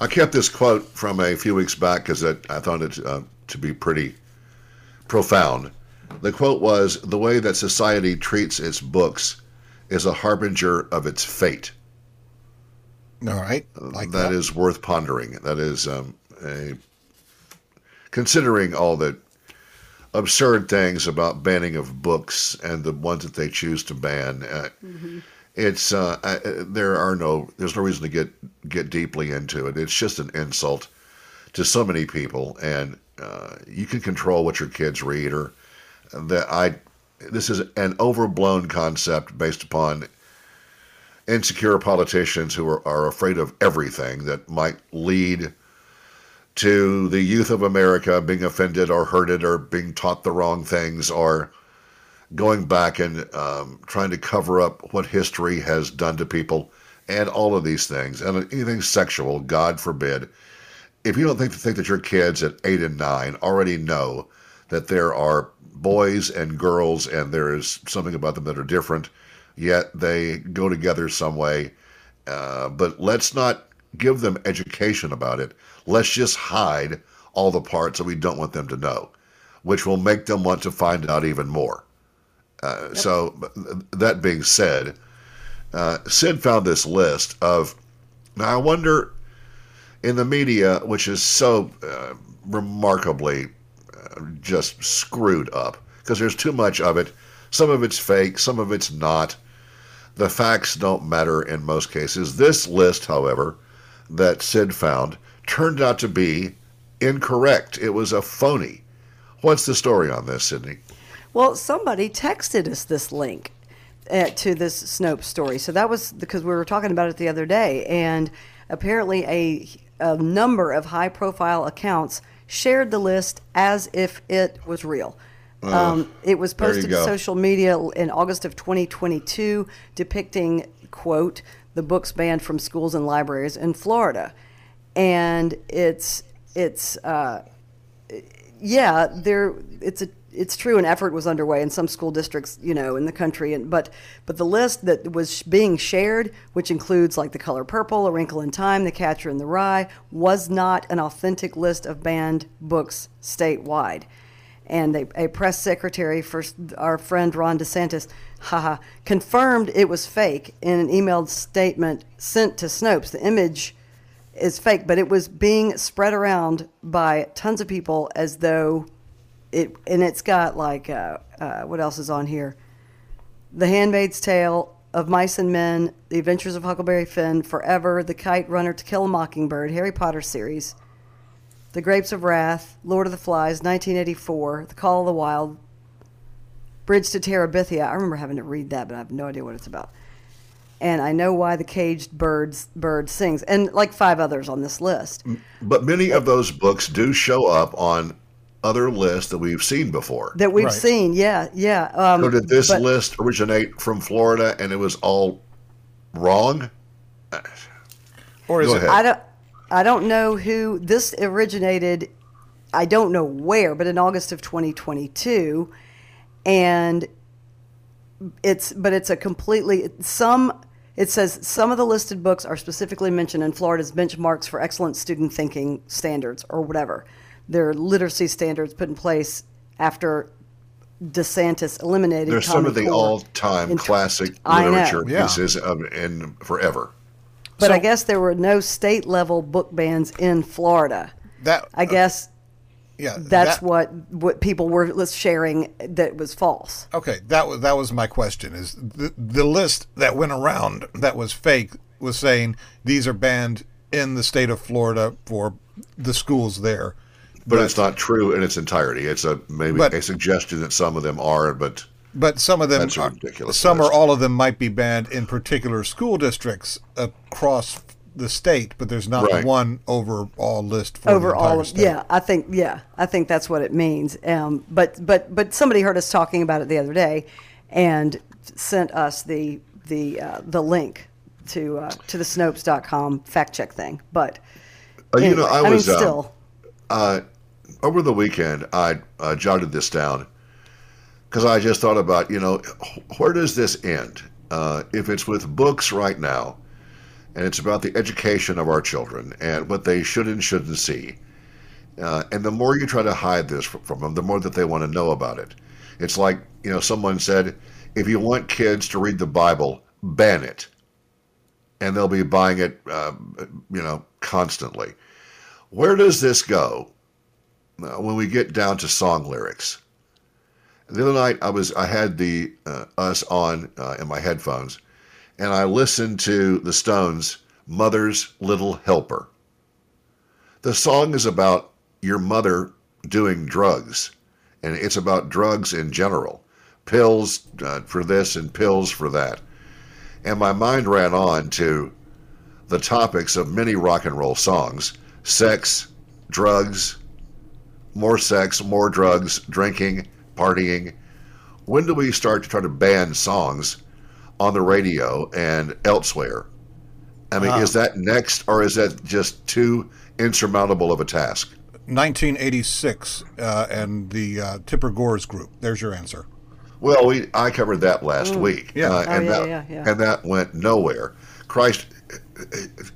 I kept this quote from a few weeks back because I thought it uh, to be pretty profound. The quote was The way that society treats its books is a harbinger of its fate. All right. Like that, that is worth pondering. That is um, a, considering all the absurd things about banning of books and the ones that they choose to ban. Uh, mm-hmm. It's uh, uh, there are no there's no reason to get get deeply into it. It's just an insult to so many people, and uh, you can control what your kids read or that I. This is an overblown concept based upon insecure politicians who are, are afraid of everything that might lead to the youth of America being offended or hurted or being taught the wrong things or going back and um, trying to cover up what history has done to people and all of these things and anything sexual, God forbid. If you don't think, think that your kids at eight and nine already know that there are boys and girls and there is something about them that are different, yet they go together some way. Uh, but let's not give them education about it. Let's just hide all the parts that we don't want them to know, which will make them want to find out even more. Uh, yep. So, that being said, uh, Syd found this list of. Now, I wonder in the media, which is so uh, remarkably uh, just screwed up, because there's too much of it. Some of it's fake, some of it's not. The facts don't matter in most cases. This list, however, that Syd found turned out to be incorrect. It was a phony. What's the story on this, Sydney? Well, somebody texted us this link uh, to this Snopes story. So that was because we were talking about it the other day. And apparently, a, a number of high profile accounts shared the list as if it was real. Um, it was posted to social media in August of 2022, depicting, quote, the books banned from schools and libraries in Florida. And it's, it's, uh, yeah, there, it's a, it's true an effort was underway in some school districts, you know, in the country, and but but the list that was being shared, which includes like the color purple, A Wrinkle in Time, The Catcher in the Rye, was not an authentic list of banned books statewide and a, a, press secretary for our friend Ron DeSantis, haha, confirmed it was fake in an emailed statement sent to Snopes. The image is fake, but it was being spread around by tons of people as though it, and it's got like, uh, uh, what else is on here? The Handmaid's Tale, Of Mice and Men, The Adventures of Huckleberry Finn, Forever, The Kite Runner, To Kill a Mockingbird, Harry Potter series. The Grapes of Wrath, Lord of the Flies, 1984, The Call of the Wild, Bridge to Terabithia. I remember having to read that, but I have no idea what it's about. And I know why the caged birds bird sings, and like five others on this list. But many of those books do show up on other list that we've seen before. That we've right. seen, yeah, yeah. Um, so did this but, list originate from Florida, and it was all wrong? Or is Go it? Ahead. I don't. I don't know who this originated. I don't know where, but in August of 2022, and it's but it's a completely some. It says some of the listed books are specifically mentioned in Florida's benchmarks for excellent student thinking standards or whatever. Their literacy standards put in place after DeSantis eliminated. There's some of the all-time classic literature pieces of, in forever. But so, I guess there were no state level book bans in Florida. That I guess. Uh, yeah, that's that, what what people were sharing that was false. Okay, that was that was my question. Is the the list that went around that was fake was saying these are banned in the state of Florida for the schools there. But, but it's not true in its entirety. It's a maybe but, a suggestion that some of them are, but but some of them, are, ridiculous. some list. or all of them might be banned in particular school districts across the state, but there's not right. one overall list for overall. Yeah, I think yeah, I think that's what it means. Um, but but but somebody heard us talking about it the other day, and sent us the the uh, the link to uh, to the Snopes.com fact check thing. But uh, anyway, you know, I, I was mean, still uh, over the weekend. I uh, jotted this down because I just thought about, you know, where does this end? Uh, if it's with books right now, and it's about the education of our children and what they should and shouldn't see. Uh, and the more you try to hide this from them, the more that they want to know about it. It's like, you know, someone said, if you want kids to read the Bible, ban it. And they'll be buying it, uh, you know, constantly. Where does this go when we get down to song lyrics? The other night, I was I had the uh, us on uh, in my headphones, and I listened to the Stones' "Mother's Little Helper." The song is about your mother doing drugs, and it's about drugs in general, pills uh, for this and pills for that, and my mind ran on to the topics of many rock and roll songs: sex, drugs, more sex, more drugs, drinking partying. When do we start to try to ban songs on the radio and elsewhere? I mean, Ah. is that next, or is that just too insurmountable of a task? 1986 uh, and the uh, Tipper Gores group. There's your answer. Well, we I covered that last week, Yeah. uh, Oh, and yeah, that yeah, yeah. and that went nowhere. Christ,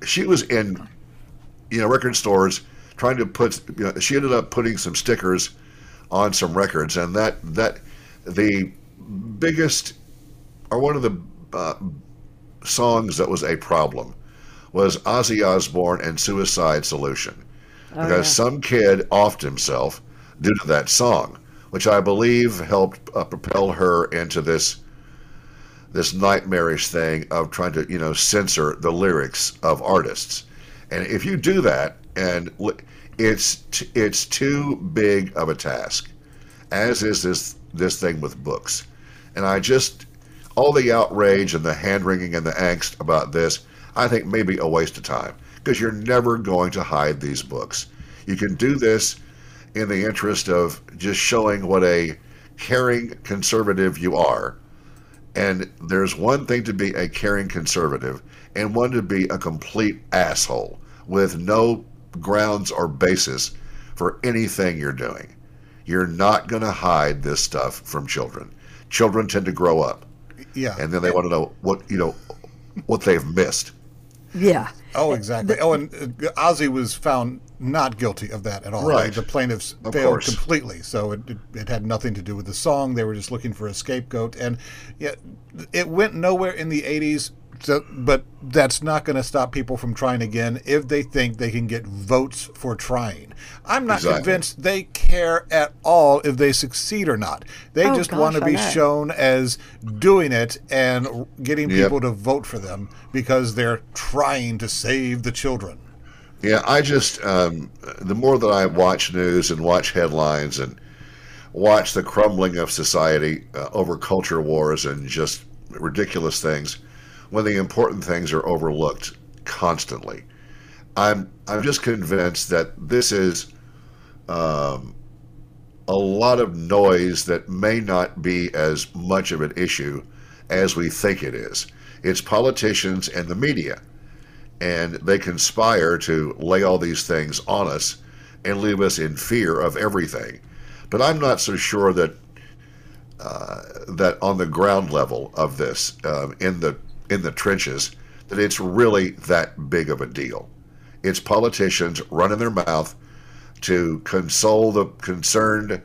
she was in, you know, record stores trying to put. You know, she ended up putting some stickers on some records, and that that the biggest or one of the uh, songs that was a problem was Ozzy Osbourne and Suicide Solution because yeah. some kid offed himself due to that song, which I believe helped uh, propel her into this this nightmarish thing of trying to you know censor the lyrics of artists. And if you do that, and it's it's too big of a task, as is this this thing with books. And I just all the outrage and the hand wringing and the angst about this, I think maybe a waste of time because you're never going to hide these books. You can do this in the interest of just showing what a caring conservative you are. And there's one thing to be a caring conservative and one to be a complete asshole with no grounds or basis for anything you're doing. You're not going to hide this stuff from children. Children tend to grow up Yeah. and then they want to know what, you know, what they've missed. Yeah. Oh, exactly. Oh, and uh, Ozzy was found not guilty of that at all. Right. The plaintiffs Of failed course. completely, so it, it, it had nothing to do with the song. They were just looking for a scapegoat, and yeah, it went nowhere in the '80s. So, but that's not going to stop people from trying again if they think they can get votes for trying. I'm not Exactly. convinced they care at all if they succeed or not. They Oh, just gosh, want to be know. shown as doing it and getting Yep. people to vote for them because they're trying to save the children. Yeah, I just um, the more that I watch news and watch headlines and watch the crumbling of society uh, over culture wars and just ridiculous things, when the important things are overlooked constantly, I'm I'm just convinced that this is um, a lot of noise that may not be as much of an issue as we think it is. It's politicians and the media and they conspire to lay all these things on us and leave us in fear of everything. But I'm not so sure that uh, that on the ground level of this, um, in the in the trenches, that it's really that big of a deal. It's politicians running their mouth to console the concerned,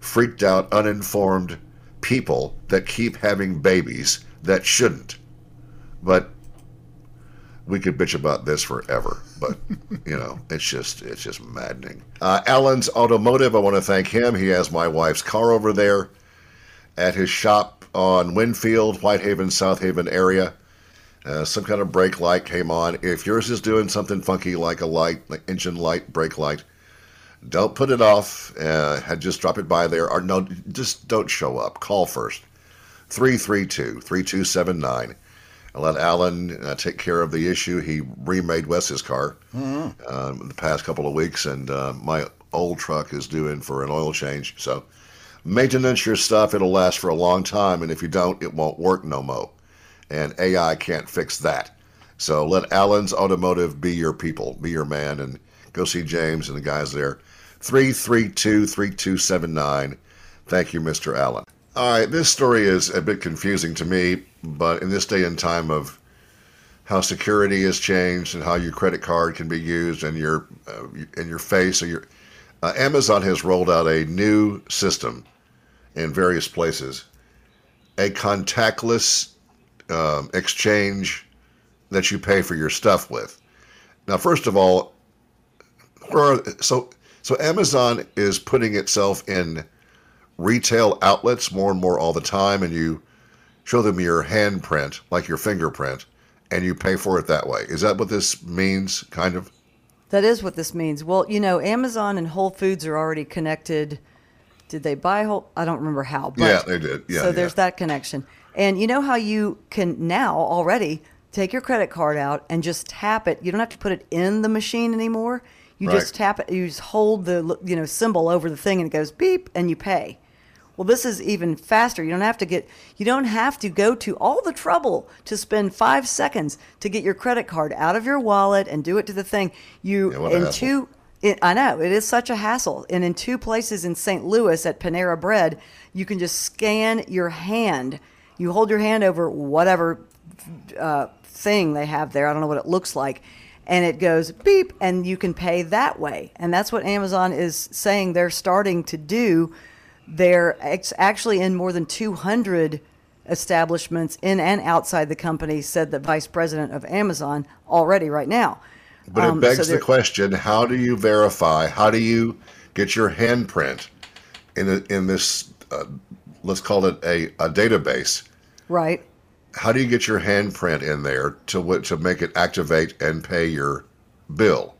freaked out, uninformed people that keep having babies that shouldn't. But we could bitch about this forever, but you know, it's just it's just maddening. Uh, Allen's Automotive, I want to thank him. He has my wife's car over there at his shop on Winfield, Whitehaven, South Haven area. Uh, some kind of brake light came on. If yours is doing something funky like a light, like engine light, brake light, don't put it off. Uh, had just drop it by there, or no, just don't show up. Call first. 332 3279 and let Alan uh, take care of the issue. He remade Wes's car um, the past couple of weeks, and uh, my old truck is due in for an oil change. So, maintenance your stuff. It'll last for a long time, and if you don't, it won't work no mo. And AI can't fix that. So let Allen's Automotive be your people, be your man, and go see James and the guys there. 332 3279. Thank you, Mr. Allen. All right, this story is a bit confusing to me, but in this day and time of how security has changed and how your credit card can be used and your uh, in your face or your uh, Amazon has rolled out a new system in various places, a contactless um, exchange that you pay for your stuff with. Now, first of all, are, so so Amazon is putting itself in retail outlets more and more all the time, and you show them your handprint, like your fingerprint, and you pay for it that way. Is that what this means, kind of? That is what this means. Well, you know, Amazon and Whole Foods are already connected. Did they buy Whole? I don't remember how. But, Yeah, they did. Yeah, so there's that connection. And you know how you can now already take your credit card out and just tap it. You don't have to put it in the machine anymore. You just tap it. You just hold the you know symbol over the thing and it goes beep and you pay. Well, this is even faster. You don't have to get you don't have to go to all the trouble to spend 5 seconds to get your credit card out of your wallet and do it to the thing. You Yeah, in hassle. two it, I know it is such a hassle. And in two places in St. Louis at Panera Bread, you can just scan your hand. You hold your hand over whatever uh, thing they have there. I don't know what it looks like. And it goes beep, and you can pay that way. And that's what Amazon is saying they're starting to do. They're actually in more than 200 establishments in and outside the company, said the vice president of Amazon already right now. But it Um, begs so the question: How do you verify? How do you get your handprint in a, in this? Uh, let's call it a, a database. Right. How do you get your handprint in there to to make it activate and pay your bill?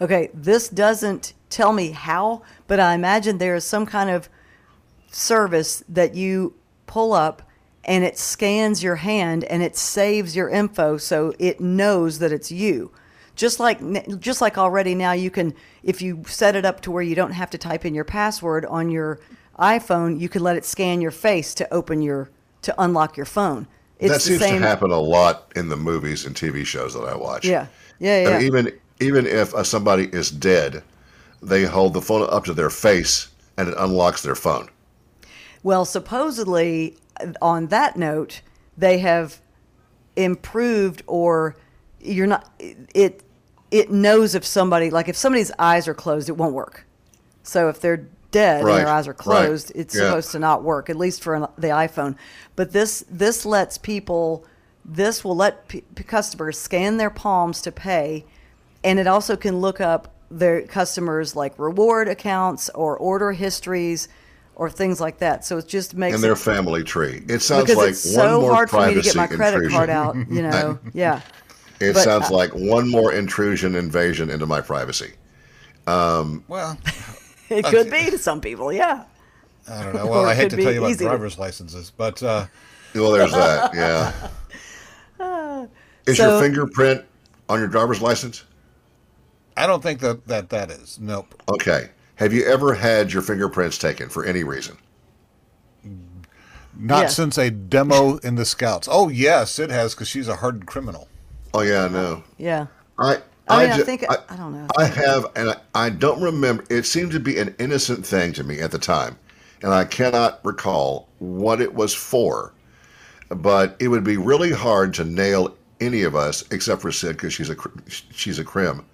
Okay, this doesn't tell me how, but I imagine there is some kind of service that you pull up and it scans your hand and it saves your info so it knows that it's you. Just like just like already now you can if you set it up to where you don't have to type in your password on your iPhone, you can let it scan your face to open your to unlock your phone. It's that the seems same to happen a lot in the movies and TV shows that I watch. Yeah. Yeah, yeah. even even if uh, somebody is dead, they hold the phone up to their face and it unlocks their phone. Well, supposedly, on that note, they have improved, or you're not. It it knows if somebody like if somebody's eyes are closed, it won't work. So if they're dead and their eyes are right, closed, it's yeah. supposed to not work. At least for an, the iPhone. But this this lets people. This will let p- customers scan their palms to pay, and it also can look up their customers like reward accounts or order histories or things like that. So it just makes And their family tree. It sounds like it's so hard for me to get my credit intrusion. card out. You know, yeah, It but, sounds uh, like one more intrusion, invasion into my privacy. Well, it could be to some people. Yeah, I don't know. Well, I hate to tell you about easy to- driver's licenses, but uh, Well, there's that. Yeah. Is So- your fingerprint on your driver's license? I don't think that, that that is. Nope. Okay. Have you ever had your fingerprints taken for any reason? Not Yeah. since a demo in the Scouts. Oh, yes, it has because she's a hardened criminal. Oh yeah, I know. yeah. I I mean, I think- I don't know. I have, and I, I don't remember. It seemed to be an innocent thing to me at the time, and I cannot recall what it was for. But it would be really hard to nail any of us, except for Syd, because she's a she's a crim.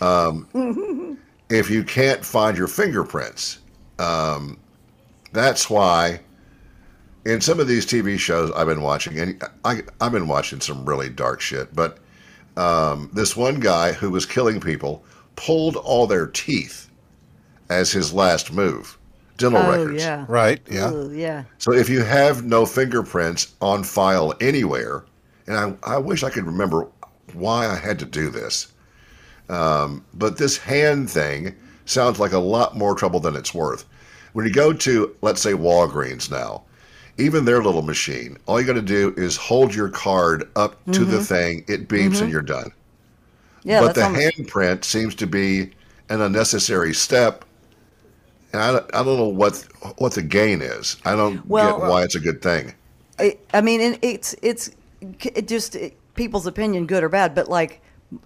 Um, if you can't find your fingerprints, um, that's why. In some of these TV shows I've been watching, and I, I've been watching some really dark shit, but um, this one guy who was killing people pulled all their teeth as his last move. Dental Oh records. yeah. Right? Yeah. Ooh, yeah. So if you have no fingerprints on file anywhere, and I, I wish I could remember why I had to do this, um, but this hand thing sounds like a lot more trouble than it's worth. When you go to, let's say, Walgreens now, even their little machine, all you got to do is hold your card up to the thing, it beeps, and you're done. Mm-hmm. Yeah. but the almost, handprint seems to be an unnecessary step. And I, I don't know what what the gain is. I don't Well- get why it's a good thing. I, I mean, it's it's it just it, people's opinion, good or bad. But like,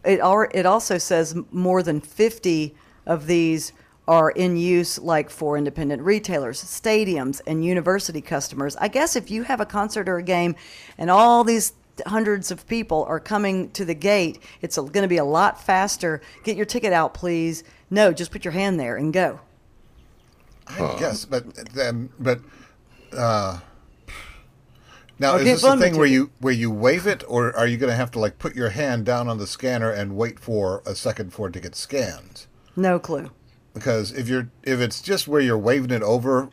it it also says more than fifty of these are in use, like for independent retailers, stadiums, and university customers. I guess if you have a concert or a game, and all these hundreds of people are coming to the gate. It's going to be a lot faster. Get your ticket out, please. No, just put your hand there and go. I guess, but then, but uh, now Or is this a thing where you where you wave it, or are you going to have to like put your hand down on the scanner and wait for a second for it to get scanned? No clue. Because if you're if it's just where you're waving it over,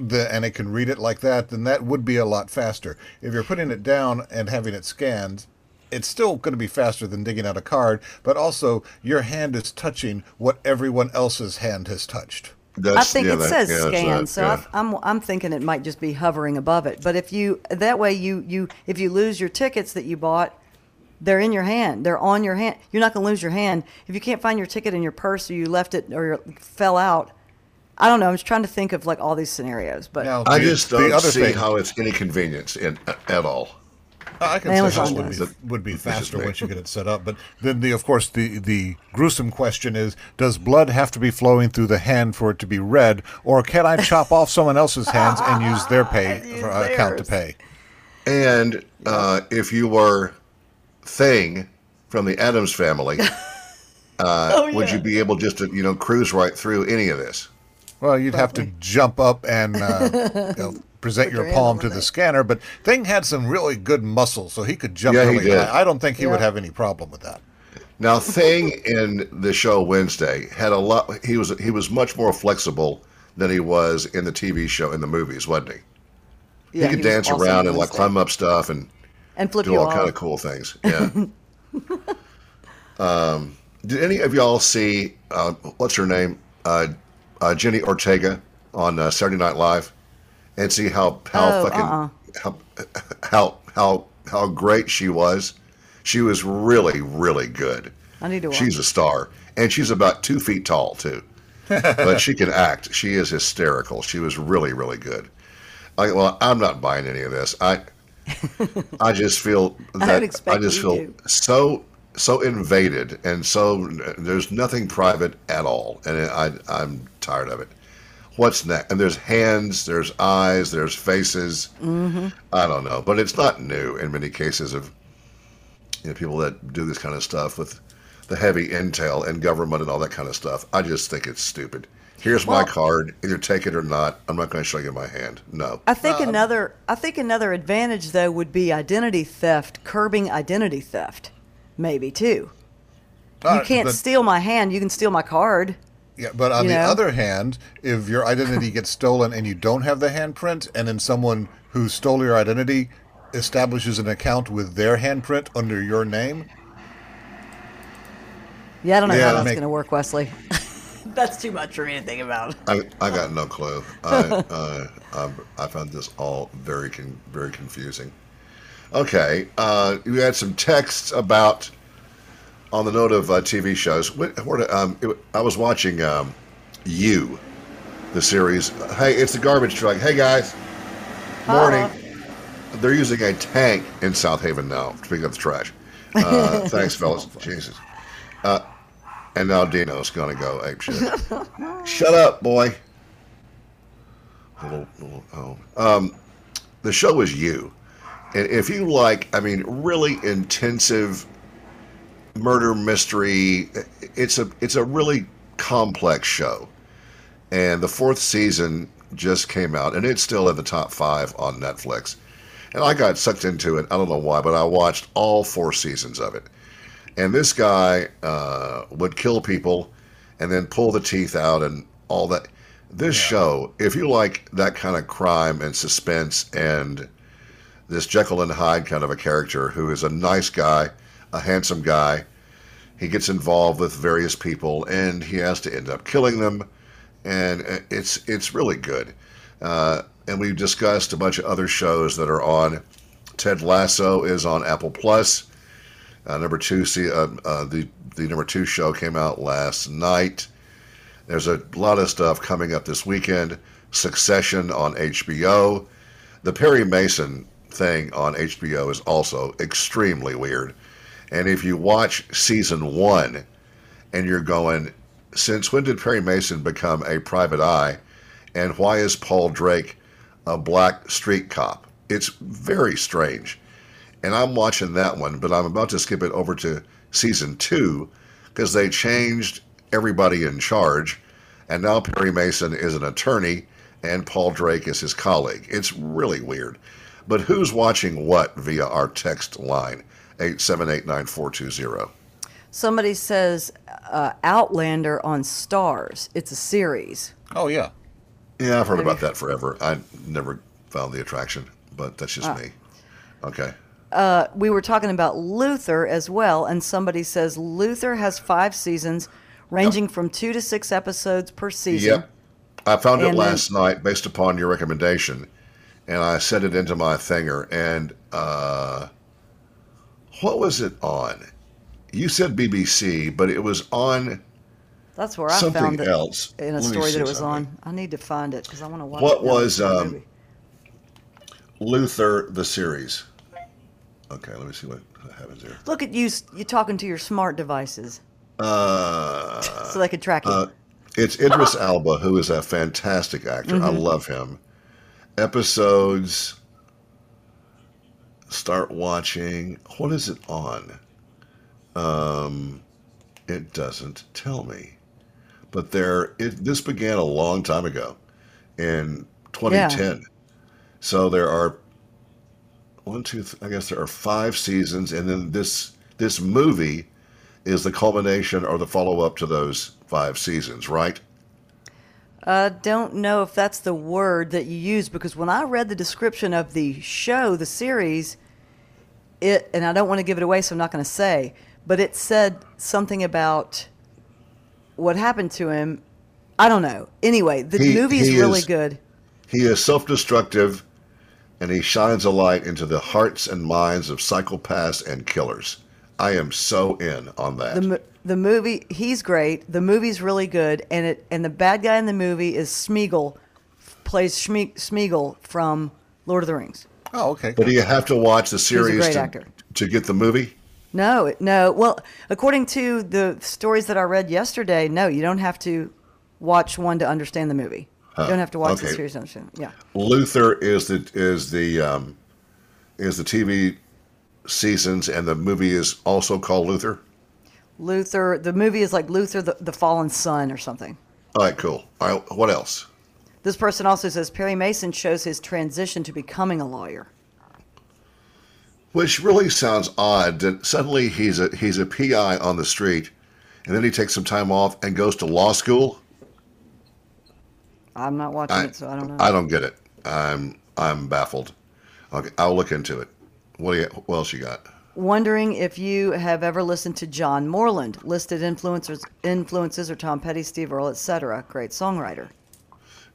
the and it can read it like that, then that would be a lot faster. If you're putting it down and having it scanned. It's still going to be faster than digging out a card, but also your hand is touching what everyone else's hand has touched. That's, I think yeah, it that- says yeah, scan, right, so yeah. I, I'm I'm thinking it might just be hovering above it. But if you that way you you if you lose your tickets that you bought, they're in your hand. They're on your hand. You're not going to lose your hand if you can't find your ticket in your purse or you left it or it fell out. I don't know. I'm just trying to think of like all these scenarios, but Now, I just the don't other see thing- how it's any convenience in at all. I can Amazon say how would be, would be faster once you get it set up. But then, the of course, the the gruesome question is: Does blood have to be flowing through the hand for it to be red, or can I chop off someone else's hands and use their pay Use uh, account to pay? And uh, if you were Thing from the Addams family, uh, Oh, would you be able just to you know cruise right through any of this? Well, you'd have to jump up and uh, you know, present your your palm to the the thing. scanner. But Thing had some really good muscles, so he could jump Yeah, he really did. high. I don't think he would have any problem with that. Now, Thing in the show Wednesday had a lot. He was he was much more flexible than he was in the TV show in the movies, wasn't he? yeah, he could was dance awesome around and like Wednesday. climb up stuff and and flip do all off. kind of cool things. Yeah. um, did any of y'all see uh, what's her name, uh, uh, Jenny Ortega on uh, Saturday Night Live, and see how how Oh, fucking uh-uh. how how how how great she was? She was really really good. I need to watch. She's a star, and she's about two feet tall too. but she can act. She is hysterical. She was really, really good. I, well, I'm not buying any of this. I, I just feel that expect I just feel so so invaded, and so there's nothing private at all, and I I'm tired of it. What's next? And there's hands, there's eyes, there's faces. Mm-hmm. I don't know, but it's not new in many cases of you know, people that do this kind of stuff with the heavy intel and government and all that kind of stuff. I just think it's stupid. Here's my card. Either take it or not. I'm not going to show you my hand. No. I think another I think another advantage though would be identity theft, curbing identity theft, maybe too. You Uh, can't but- steal my hand. You can steal my card. Yeah, but on the know? other hand, if your identity gets stolen and you don't have the handprint, and then someone who stole your identity establishes an account with their handprint under your name, Yeah, I don't know Yeah, how that's make- going to work, Wesley. that's too much for me to think about. I, I got no clue. I, uh, I, I found this all very con- very confusing. Okay, uh, you had some texts about on the note of uh, TV shows. What, what, um, it, I was watching um, You, the series. Hey, it's the garbage truck. Hey guys, morning. They're using a tank in South Haven now to pick up the trash. Uh, thanks, fellas. Jesus. Uh, and now Dino's gonna go ape. Shut up, boy. Little, little, oh. Um, the show is you, and if you like, I mean, really intensive murder mystery, it's a it's a really complex show, and the fourth season just came out, and it's still in the top five on Netflix. And I got sucked into it. I don't know why, but I watched all four seasons of it. And this guy uh, would kill people and then pull the teeth out and all that. This show, if you like that kind of crime and suspense and this Jekyll and Hyde kind of a character who is a nice guy, a handsome guy, he gets involved with various people and he has to end up killing them. And it's it's really good. Uh, and we've discussed a bunch of other shows that are on. Ted Lasso is on Apple Plus. Uh, number two, see, uh, uh, the the number two show came out last night. There's a lot of stuff coming up this weekend. Succession on HBO. The Perry Mason thing on HBO is also extremely weird. And if you watch season one, and you're going, since when did Perry Mason become a private eye, and why is Paul Drake a black street cop? It's very strange and I'm watching that one, but I'm about to skip it over to season two because they changed everybody in charge, and now Perry Mason is an attorney and Paul Drake is his colleague. It's really weird. But who's watching what via our text line, 8789420? Somebody says uh, Outlander on Starz. It's a series. Oh yeah. Yeah, I've heard Maybe. about that forever. I never found the attraction, but that's just me. Okay. Uh, we were talking about Luther as well, and somebody says Luther has five seasons, ranging from two to six episodes per season. Yep. I found it And then- last night based upon your recommendation, and I set it into my thinger. And uh, what was it on? You said BBC, but it was on That's where I something found it else. in a Let story that it was something. on. I need to find it because I want to watch. What it now. was, um. Luther the series. Okay, let me see what happens here. Look at you! You talking to your smart devices Uh, so they could track you. Uh, it's Idris Elba, who is a fantastic actor. I Mm-hmm. love him. Episodes. Start watching. What is it on? Um, it doesn't tell me. But there, it, this began a long time ago, in 2010. So there are one, two, th- I guess there are five seasons, and then this this movie is the culmination or the follow up to those five seasons, right? I don't know if that's the word that you use because when I read the description of the show, the series, it and I don't want to give it away, so I'm not going to say, but it said something about what happened to him. I don't know. Anyway, the He- movie is really good. He is self destructive and he shines a light into the hearts and minds of psychopaths and killers. I am so in on that. The mo- the movie he's great. The movie's really good, and it and the bad guy in the movie is Smeagol, plays Schme- Smeagol from Lord of the Rings. Oh okay. but do you have to watch the a series great to, actor. to get the movie? No, no. Well, according to the stories that I read yesterday, no, you don't have to watch one to understand the movie. You don't have to watch the okay. series to understand. Yeah. Luther is the is the um, is the TV seasons, and the movie is also called Luther. Luther, the movie is like Luther, the, the Fallen Son or something. All right, cool. All right, what else? This person also says Perry Mason shows his transition to becoming a lawyer. Which really sounds odd that suddenly he's a he's a PI on the street, and then he takes some time off and goes to law school. I'm not watching I, it, so I don't know. I don't get it. I'm I'm baffled. Okay, I'll look into it. What do you? What else you got? Wondering if you have ever listened to John Moreland, listed influencers, influences are Tom Petty, Steve Earle, etc. Great songwriter.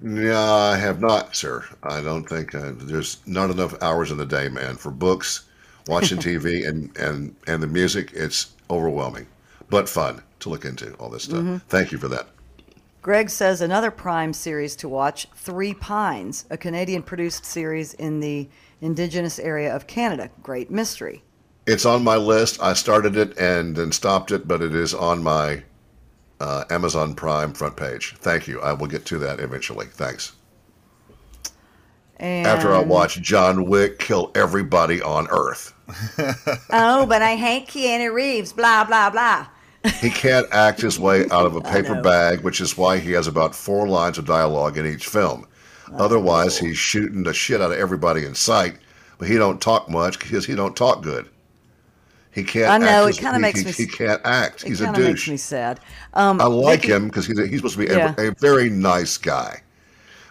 No, I have not, sir. I don't think uh, there's not enough hours in the day, man, for books, watching TV, and and and the music. It's overwhelming, but fun to look into all this stuff. Mm-hmm. Thank you for that. Greg says another Prime series to watch, Three Pines, a Canadian produced series in the Indigenous area of Canada. Great mystery. It's on my list. I started it and then stopped it, but it is on my uh, Amazon Prime front page. Thank you. I will get to that eventually. Thanks. And After I watch John Wick kill everybody on Earth, Oh, but I hate Keanu Reeves, blah, blah, blah. He can't act his way out of a paper bag, which is why he has about four lines of dialogue in each film. Otherwise, he's shooting the shit out of everybody in sight, but he don't talk much because he don't talk good. He can't. I know, act it kinda makes he, me He can't act. He's a kind of makes me sad. Um, I like Vicky- him because he's, he's supposed to be a, a very nice guy.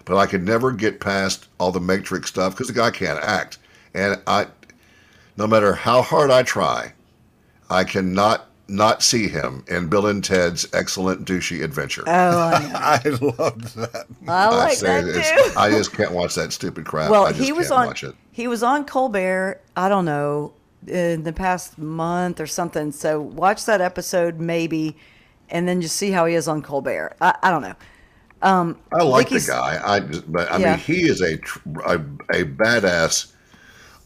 But I could never get past all the Matrix stuff because the guy can't act. And I, no matter how hard I try, I cannot not see him in Bill and Ted's excellent douchey adventure. Oh, I. I loved that. I like that too. I just can't watch that stupid crap. Well, I just he was on. He was on Colbert. I don't know in the past month or something. So watch that episode maybe, and then just see how he is on Colbert. I, I don't know. Um, I like the guy. I just, but I Yeah. mean, he is a, a a badass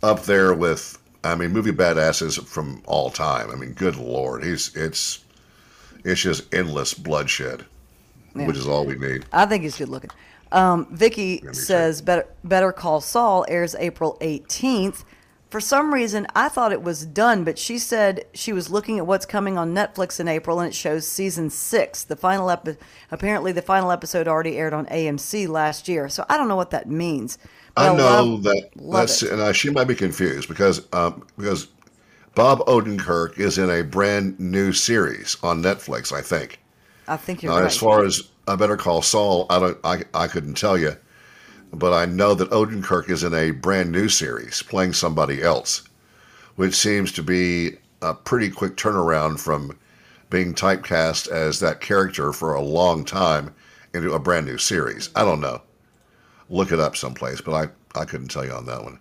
up there with. I mean, movie badasses from all time. I mean, good lord, he's it's it's just endless bloodshed, which is all we need. I think he's good looking. Um, Vicky too. says Better, Better Call Saul airs April 18th. For some reason, I thought it was done, but she said she was looking at what's coming on Netflix in April, and it shows season six. The final epi- apparently the final episode already aired on AMC last year, so I don't know what that means. but I know love- that love that's it. and uh, she might be confused because um, because Bob Odenkirk is in a brand new series on Netflix. I think. I think you're Now, right. as far as I Better Call Saul, I don't, I, I couldn't tell you, but I know that Odenkirk is in a brand new series playing somebody else, which seems to be a pretty quick turnaround from being typecast as that character for a long time into a brand new series. I don't know. Look it up someplace, but I, I couldn't tell you on that one.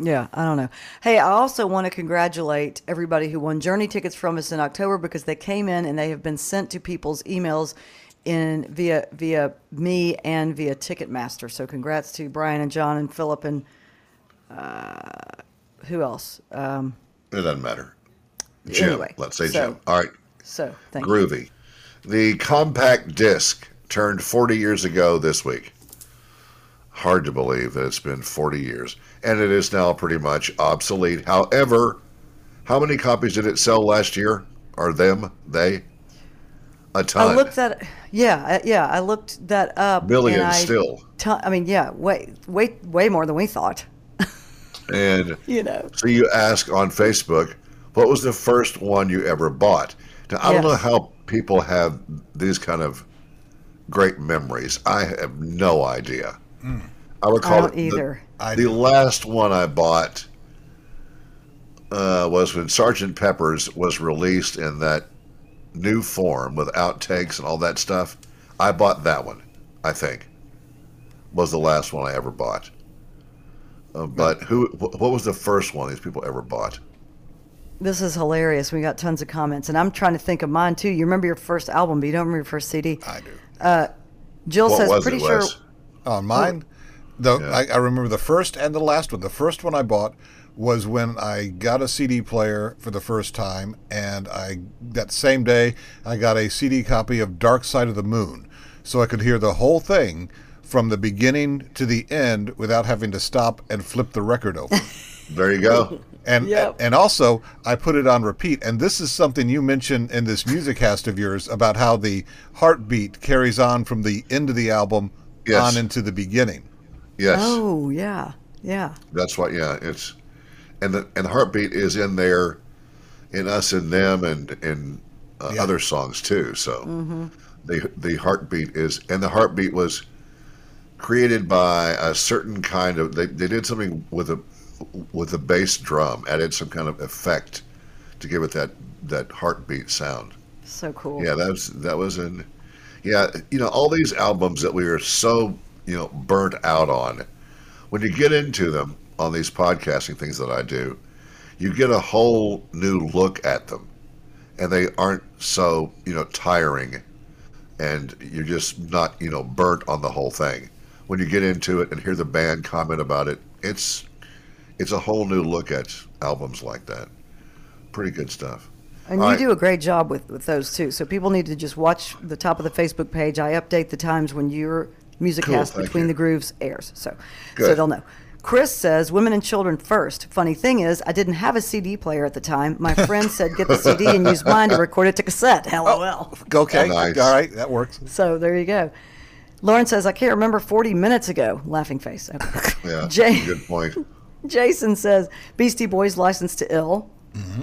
Yeah, I don't know. Hey, I also want to congratulate everybody who won Journey tickets from us in October because they came in and they have been sent to people's emails in via via me and via Ticketmaster. So congrats to Brian and John and Philip and uh, who else? Um, It doesn't matter. Jim, Anyway, let's say so- Jim. All right. so thank you. Groovy. The compact disc turned 40 years ago this week. Hard to believe that it's been 40 years. And it is now pretty much obsolete. However, how many copies did it sell last year? Are them? They? A ton. I looked that. Yeah, yeah. I looked that up. Billions and I, still. ton- I mean, yeah, way, way, way more than we thought. And You know. so you ask on Facebook, what was the first one you ever bought? Now, I don't know how people have these kind of great memories. I have no idea. I recall don't the- either. I the last one I bought uh, was when Sergeant Pepper's was released in that new form with outtakes and all that stuff. I bought that one. I think was the last one I ever bought. Uh, but who? wh- What was the first one these people ever bought? This is hilarious. We got tons of comments, and I'm trying to think of mine too. You remember your first album, but you don't remember your first CD. I do. Jill What says, was pretty it, sure. Wes? On mine, the Yeah. I, I remember the first and the last one. The first one I bought was when I got a CD player for the first time, and I that same day I got a CD copy of Dark Side of the Moon, so I could hear the whole thing from the beginning to the end without having to stop and flip the record over. There you go. And Yep. and also I put it on repeat. And this is something you mentioned in this music cast of yours about how the heartbeat carries on from the end of the album Yes. on into the beginning. Yes. Oh yeah, yeah. That's what. Yeah, it's and the and the heartbeat is in there, in us and them, and in uh, Yeah. other songs too. So the the heartbeat is and the heartbeat was created by a certain kind of they, they did something with a with a bass drum added some kind of effect to give it that that heartbeat sound. So cool. Yeah, that was that was in. Yeah, you know all these albums that we are so you know burnt out on. When you get into them on these podcasting things that I do, you get a whole new look at them, and they aren't so you know tiring, and you're just not you know burnt on the whole thing. When you get into it and hear the band comment about it, it's it's a whole new look at albums like that. Pretty good stuff. And All you right. do a great job with, with those too. So people need to just watch the top of the Facebook page. I update the times when your music Cool, cast between you. the grooves airs. So so they'll know. Chris says women and children first. Funny thing is, I didn't have a CD player at the time. My friend said get the CD and use mine to record it to cassette. LOL. Okay, Nice. all right, that works. So there you go. Lauren says I can't remember 40 minutes ago. Laughing face. Okay. Yeah, Jay- good point. Jason says Beastie Boys License to Ill. Mm-hmm.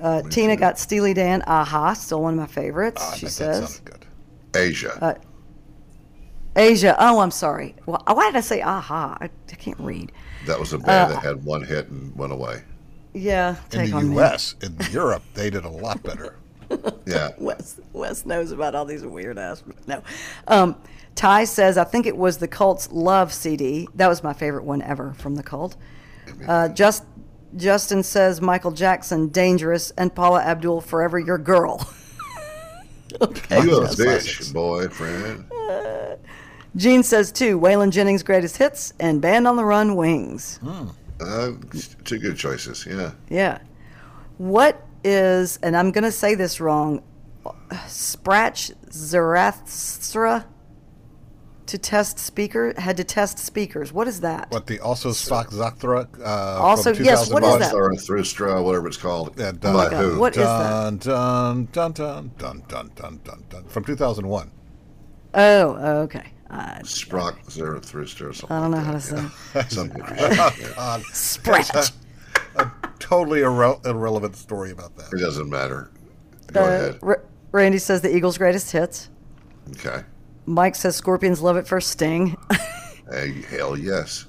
Uh, Tina got Steely Dan. Aha, still one of my favorites. Ah, she that says. sounded good. Asia. Uh, Asia. Oh, I'm sorry. Wh- Why did I say aha? I, I can't read. That was a band Uh, that had one hit and went away. Yeah, In the on me. U.S., in Europe, they did a lot better. Yeah. Wes, Wes knows about all these weird ass. No. Um, Ty says, I think it was the Cult's Love CD. That was my favorite one ever from the Cult. Uh, just Justin says Michael Jackson, Dangerous, and Paula Abdul, Forever Your Girl. okay. You a That's bitch, classics. boyfriend. Gene says too Waylon Jennings' greatest hits and Band on the Run Wings. Hmm. Uh, two good choices, yeah. Yeah. What is, and I'm going to say this wrong, Sprach Zarathustra. to test speaker had to test speakers. What is that? What the also Spock Zathra? Uh, also, yes. What is that? Zarathustra, whatever it's called. Yeah, dun, oh What dun, is that? Dun dun dun dun dun dun dun dun from 2001. Oh, okay. Uh, Sprock Zarathustra or something. I don't know like how that, to yeah. Something interesting, yeah. Sprat. Totally irre- irrelevant story about that. It doesn't matter. Go Uh, ahead. R- Randy says the Eagles' greatest hits. Okay. Mike says Scorpions Love at First Sting. Hey, hell yes.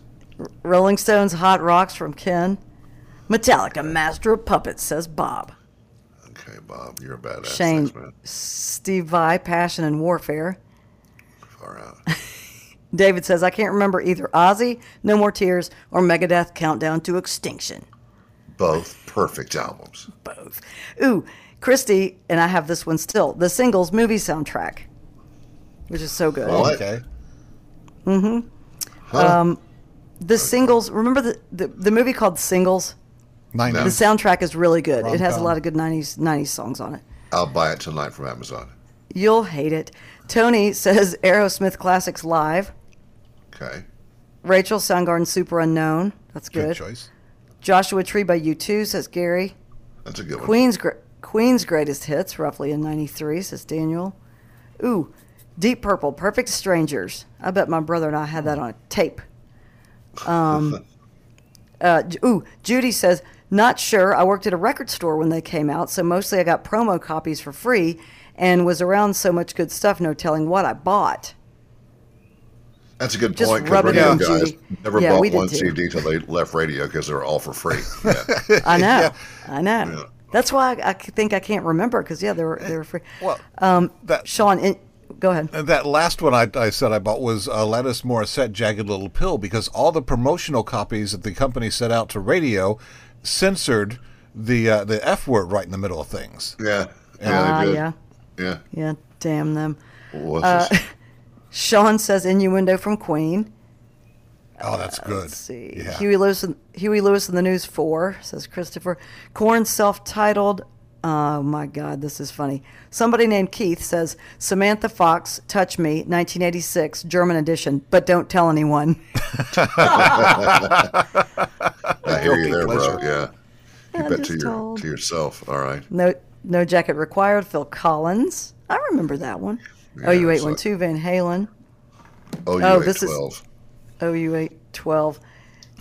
Rolling Stones Hot Rocks from Ken. Metallica Master of Puppets says Bob. Okay, Bob, you're a badass. Shane Thanks, man. Steve Vai Passion and Warfare. Far out. David says I can't remember either Ozzy No More Tears or Megadeth Countdown to Extinction. Both perfect albums. Both. Ooh, Christy and I have this one still. The singles movie soundtrack, which is so good. What? Okay. Um, The singles. Remember the, the the movie called Singles. 90s. The soundtrack is really good. It has a lot of good 90s 90s songs on it. I'll buy it tonight from Amazon. You'll hate it. Tony says Aerosmith Classics Live. Okay. Rachel Soundgarden Superunknown. That's Good good. choice. Joshua Tree by U2 says Gary. That's a good one. Queen's gr- Queen's greatest hits roughly in 93 says Daniel. Ooh, Deep Purple Perfect Strangers. I bet my brother and I had that on a tape. Um uh, ooh, Judy says not sure. I worked at a record store when they came out, so mostly I got promo copies for free and was around so much good stuff no telling what I bought. That's a good Just point. 'cause rub radio guys Judy. never Yeah, bought one too. CD till they left radio because they were all for free. Yeah. I know. I know. That's why I think I can't remember because yeah, they were they were free. Well, um, that- Sean, in, go ahead. That last one I, I said I bought was uh, Alanis Morissette Jagged Little Pill because all the promotional copies that the company set out to radio censored the uh, the F word right in the middle of things. yeah. Yeah. Ah, they did. yeah, Yeah. yeah. Damn them. What's Uh. Sean says innuendo from Queen. Oh, that's good. Let's see. Yeah. Huey Lewis, and, Huey Lewis and the News Fore! says Christopher. Korn self-titled. Oh my God, this is funny. Somebody named Keith says Samantha Fox, "Touch Me," 1986, German edition, but don't tell anyone. I hear you there, pleasure. bro. Yeah. Keep that to your told. to yourself. All right. No, no jacket required. Phil Collins. I remember that one. Yeah, OU eight so- Van Halen. Oh, you Oh, eight this is- twelve. OU eight twelve.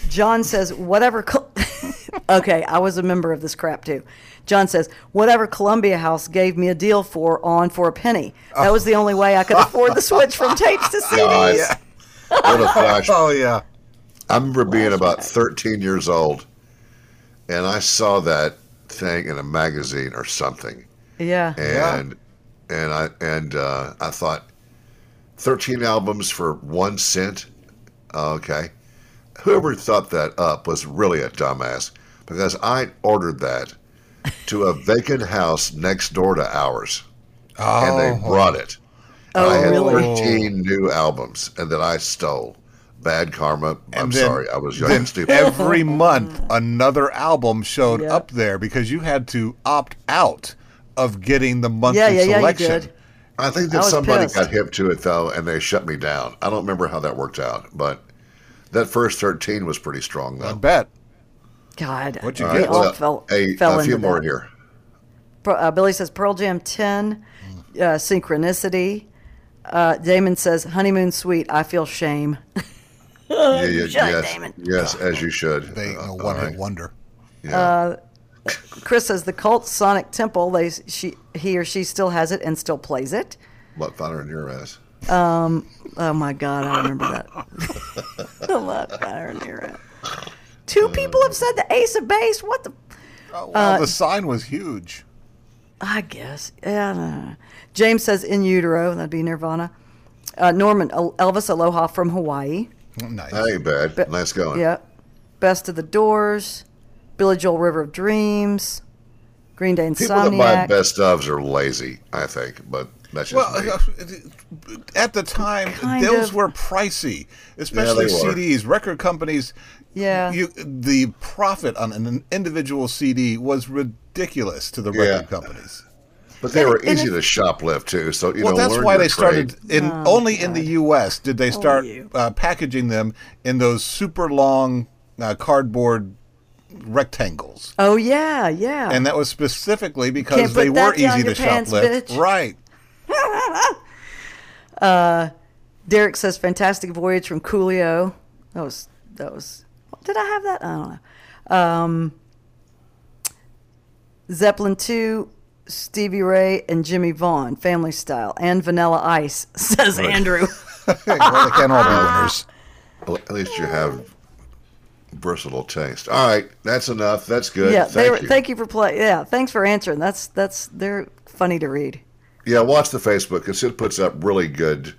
John says whatever. Col- okay, I was a member of this crap too. John says whatever Columbia House gave me a deal for on for a penny. That was the only way I could afford the switch from tapes to God. CDs. What a flash! Oh yeah. I remember being about 13 years old, and I saw that thing in a magazine or something, Yeah. and and I and uh, I thought, 13 albums for one cent. Okay, whoever thought that up was really a dumbass because I ordered that to a vacant house next door to ours, and they brought it. Oh, I had really? 13 new albums, and that I stole. Bad karma. I'm And then- sorry, I was young Then and stupid. every month another album showed Yeah. up there because you had to opt out of getting the monthly Yeah, yeah, yeah, you selection. did. I think that was somebody pissed. got hip to it though, and they shut me down. I don't remember how that worked out, but that first thirteen was pretty strong though. I bet. God. What'd you All get? right, all well, fell, a, fell a few more that. here. Uh, Billy says Pearl Jam 10, uh, Synchronicity. Uh, Damon says Honeymoon Suite, I Feel Shame. Yeah, yeah, shut, yes, Damon. yes, as you should. They ain't Uh, no all one hit right. wonder. Yeah. Chris says the cult Sonic Temple, they, she, he or she still has it and still plays it. What fire in your ass? Oh my God, I remember that. a lot better than your Two people have said the Ace of Base. What the? Oh, Uh, wow, the sign was huge. I guess. Yeah. I don't know. James says in utero. That'd be Nirvana. Uh, Norman Elvis Aloha from Hawaii. Nice. That ain't bad. But- nice going. Yeah. Best of the Doors. Billy Joel River of Dreams. Green Day People that buy Insomniac. best ofs are lazy, I think, but that's just Well, me. uh, at the time, Kind those of. were pricey, especially they were. CDs. Record companies, Yeah. you, the profit on an individual CD was ridiculous to the Yeah. record companies. But they And- were easy if- to shoplift too. So you well, know, that's why your they started trade. in only in the U.S. did they start you. uh, packaging them in those super long uh, cardboard rectangles, Oh yeah, yeah. and that was specifically because Can't they were easy to pants, shoplift. bitch. Right. Derek says, "Fantastic voyage from Coolio." That was that was. Did I have that? I don't know. Um, Zeppelin two, Stevie Ray and Jimmie Vaughan, Family Style, and Vanilla Ice. Says Andrew. well, they can't all be winners. Well, at least you have versatile taste. All right, that's enough. That's good. yeah, thank were, you. thank you for play. Yeah, thanks for answering. That's that's they're funny to read. Yeah, watch the Facebook because it puts up really good,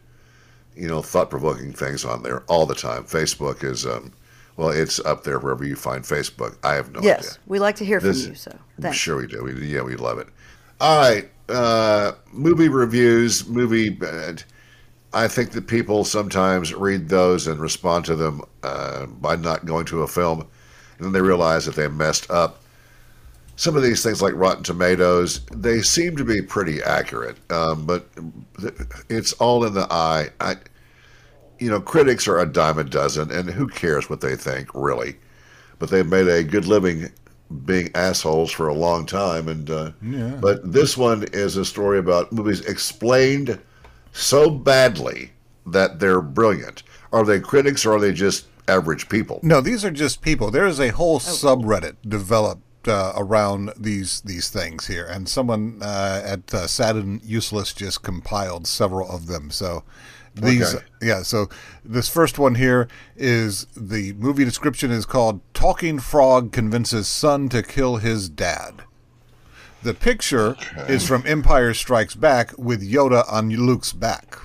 you know, thought-provoking things on there all the time. Facebook is, um, well, it's up there wherever you find Facebook. I have no yes, idea. we like to hear This- from you. So I'm thanks. sure we do. We, yeah, we love it. All right, uh, movie reviews, movie. Uh, I think that people sometimes read those and respond to them uh, by not going to a film, and then they realize that they messed up. Some of these things, like Rotten Tomatoes, they seem to be pretty accurate, um, but it's all in the eye. I, you know, critics are a dime a dozen, and who cares what they think, really? But they've made a good living being assholes for a long time, and uh, but this one is a story about movies explained so badly that they're brilliant. Are they critics or are they just average people? No, these are just people. There is a Oh. whole subreddit developed uh, around these these things here, and someone uh, at uh, Sad and Useless just compiled several of them. So these, Okay. yeah. So this first one here is the movie description is called "Talking Frog Convinces Son to Kill His Dad." The picture is from Empire Strikes Back with Yoda on Luke's back.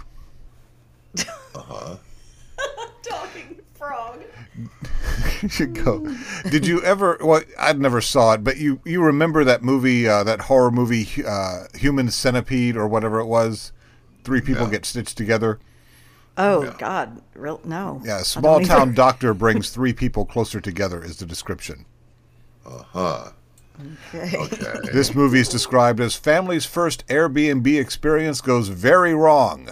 Talking frog. You should go. Did you ever? Well, I never saw it, but you you remember that movie, uh, that horror movie, uh, Human Centipede or whatever it was? Three people Yeah. get stitched together. Oh God, real no. Yeah, I a don't small either. town doctor brings three people closer together is the description. Uh huh. Okay. Okay. This movie is described as family's first Airbnb experience goes very wrong.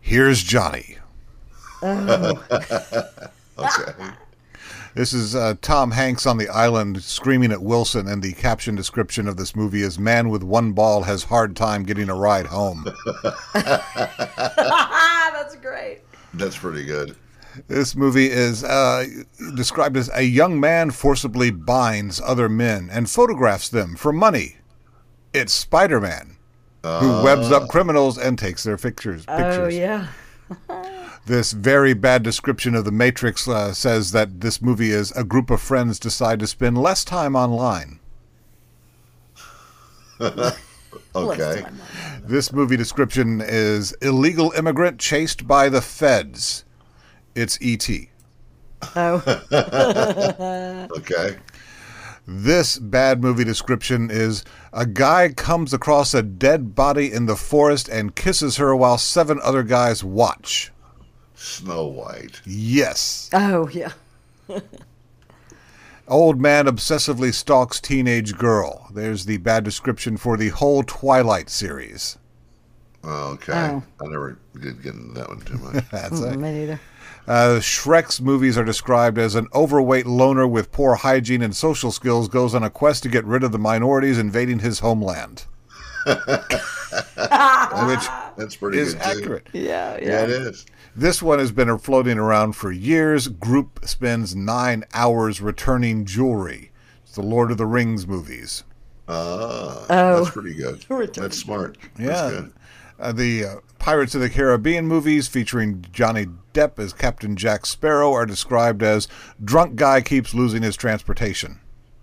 Here's Johnny. Okay. This is uh, Tom Hanks on the island screaming at Wilson, and the caption description of this movie is "Man with one ball has hard time getting a ride home." that's great. That's pretty good. This movie is uh, described as a young man forcibly binds other men and photographs them for money. It's Spider Man, who webs up criminals and takes their pictures. pictures. Oh yeah. This very bad description of The Matrix uh, says that this movie is a group of friends decide to spend less time online. Okay. This movie description is illegal immigrant chased by the feds. It's E E.T. Oh, Okay. This bad movie description is a guy comes across a dead body in the forest and kisses her while seven other guys watch. Snow White. Yes. oh yeah. Old man obsessively stalks teenage girl. There's the bad description for the whole Twilight series. Okay. Oh. I never did get into that one too much. That's it. Me neither. Uh, Shrek's movies are described as an overweight loner with poor hygiene and social skills goes on a quest to get rid of the minorities invading his homeland. Which That's pretty is good too. accurate. Yeah, Yeah, yeah. it is. This one has been floating around for years. Group spends nine hours returning jewelry. It's the Lord of the Rings movies. Ah, Oh. that's pretty good. That's smart. Yeah. That's good. Uh, the uh, Pirates of the Caribbean movies featuring Johnny Depp as Captain Jack Sparrow are described as drunk guy keeps losing his transportation.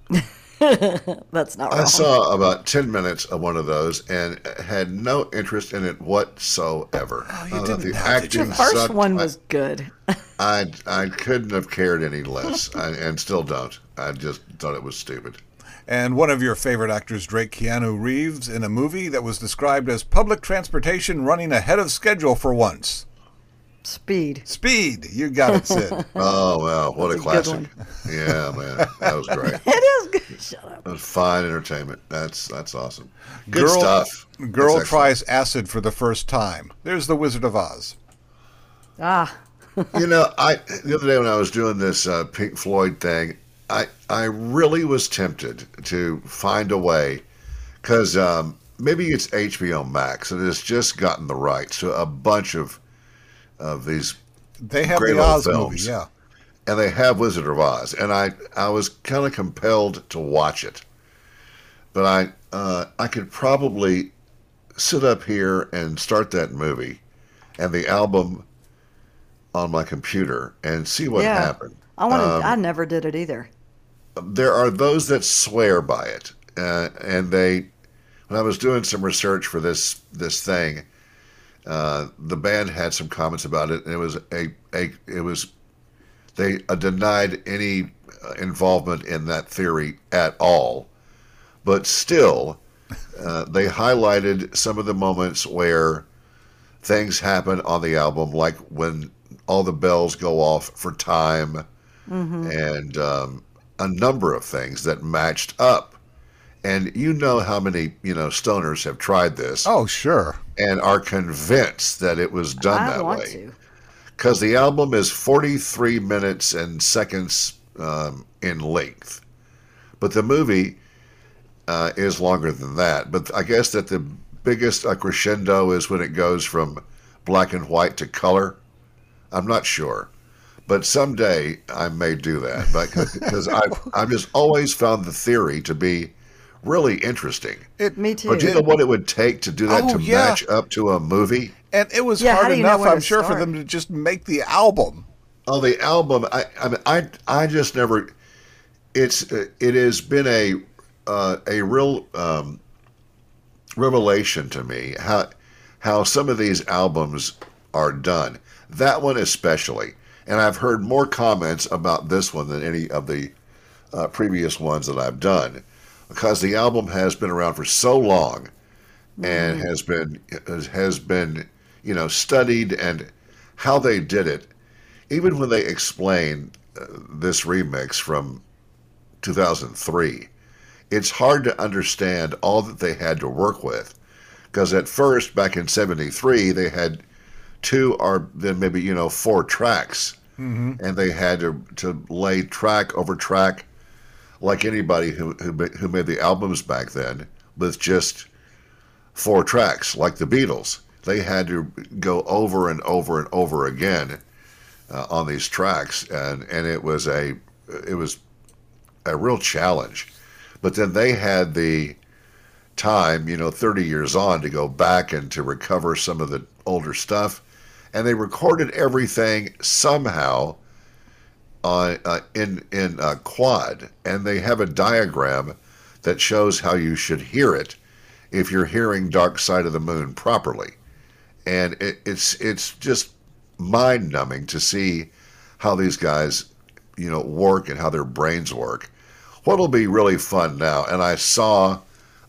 That's not I saw about 10 minutes of one of those and had no interest in it whatsoever. Oh, you didn't have to. the first one was good. I, I couldn't have cared any less, I, and still don't. I just thought it was stupid. And one of your favorite actors, Drake Keanu Reeves, in a movie that was described as public transportation running ahead of schedule for once. Speed. Speed, you got it, Syd. Oh, well, what a That's a good classic. Yeah, man. That was great. It is good. Shut up. It was fine entertainment. That's that's awesome. Good girl, stuff. Girl That's tries acid for the first time. There's the Wizard of Oz. Ah, you know, I the other day when I was doing this uh, Pink Floyd thing, I I really was tempted to find a way because um, maybe it's HBO Max and it's just gotten the rights to a bunch of of these They have Great the old Oz films. movie, yeah. and they have Wizard of Oz, and I I was kind of compelled to watch it, but I uh, I could probably sit up here and start that movie, and the album on my computer and see what yeah. happened. I wanted. Um, I never did it either. there are those that swear by it, uh, and they. When I was doing some research for this this thing, uh, the band had some comments about it, and it was a, a it was they uh, denied any uh, involvement in that theory at all, but still, uh, they highlighted some of the moments where things happen on the album, like when all the bells go off for time, and um, a number of things that matched up. And you know how many you know stoners have tried this Oh, sure. And are convinced that it was done I that way because the album is 43 minutes and seconds um, in length, but the movie uh, is longer than that. But I guess that the biggest uh, crescendo is when it goes from black and white to color. I'm not sure, but someday I may do that. But because I've I've just always found the theory to be really interesting. It, Me too. But do you know what it would take to do that Oh, to yeah. match up to a movie? And it was Yeah, hard do you know enough, I'm to sure, for them to just make the album. Oh, the album. I, I mean, I, I just never. It's it has been a uh, a real um, revelation to me how how some of these albums are done. That one especially, and I've heard more comments about this one than any of the uh, previous ones that I've done, because the album has been around for so long, and has been has been you know studied and how they did it even when they explain uh, this remix from 2003, it's hard to understand all that they had to work with. Because at first, back in 73, they had two or then maybe, you know, four tracks. And they had to, to lay track over track like anybody who, who, who made the albums back then with just four tracks, like the Beatles. They had to go over and over and over again uh, on these tracks, and and it was a it was a real challenge. But then they had the time, you know, 30 years on, to go back and to recover some of the older stuff, and they recorded everything somehow on uh, in in uh, quad, and they have a diagram that shows how you should hear it if you're hearing Dark Side of the Moon properly, and it, it's it's just mind numbing to see how these guys, you know, work and how their brains work. What'll be really fun now, and I saw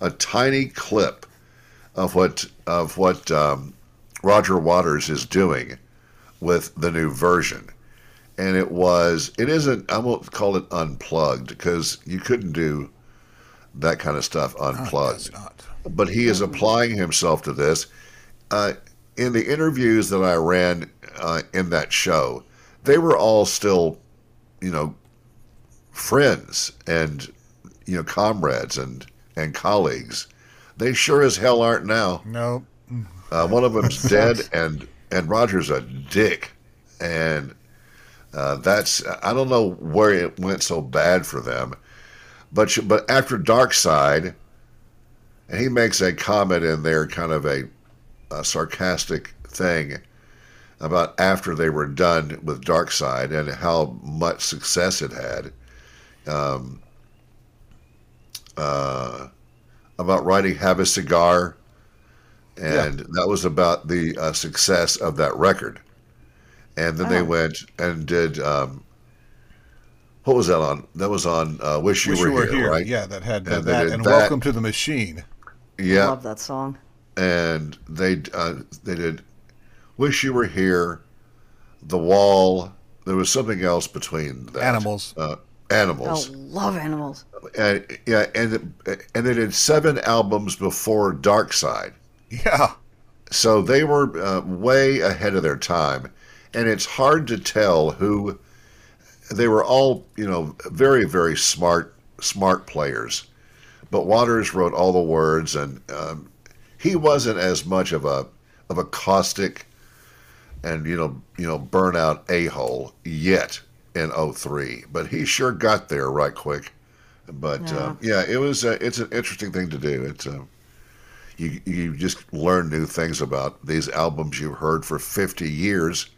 a tiny clip of what of what um, Roger Waters is doing with the new version, and it was it isn't I won't call it unplugged because you couldn't do that kind of stuff unplugged not. but he is applying himself to this. Uh, in the interviews that I ran uh, in that show, they were all still, you know, friends and you know comrades and and colleagues. They sure as hell aren't now. No. Uh, one of them's dead, and and Roger's a dick, and uh, that's I don't know where it went so bad for them, but but after Dark Side, and he makes a comment in there, kind of a, a sarcastic thing about after they were done with Dark Side and how much success it had. Um, uh, about writing "Have a Cigar." and that was about the uh, success of that record. And then they Oh. went and did um, what was that on? That was on uh, "Wish You, Wish were, you were here, here. right? Yeah, that had And uh, that and that. Welcome to the Machine. yeah. I Love that song. And they uh, they did "Wish You Were Here," "The Wall." There was something else between that. Animals. Uh, animals. Oh, love animals. And yeah, and and they did seven albums before Dark Side. Yeah. So they were uh, way ahead of their time, and it's hard to tell who. They were all, you know, very very smart smart players, but Waters wrote all the words, and um, he wasn't as much of a of a caustic and you know you know burnout a hole yet in 03 but he sure got there right quick. But yeah, uh, yeah it was uh, it's an interesting thing to do. It's uh, you you just learn new things about these albums you've heard for 50 years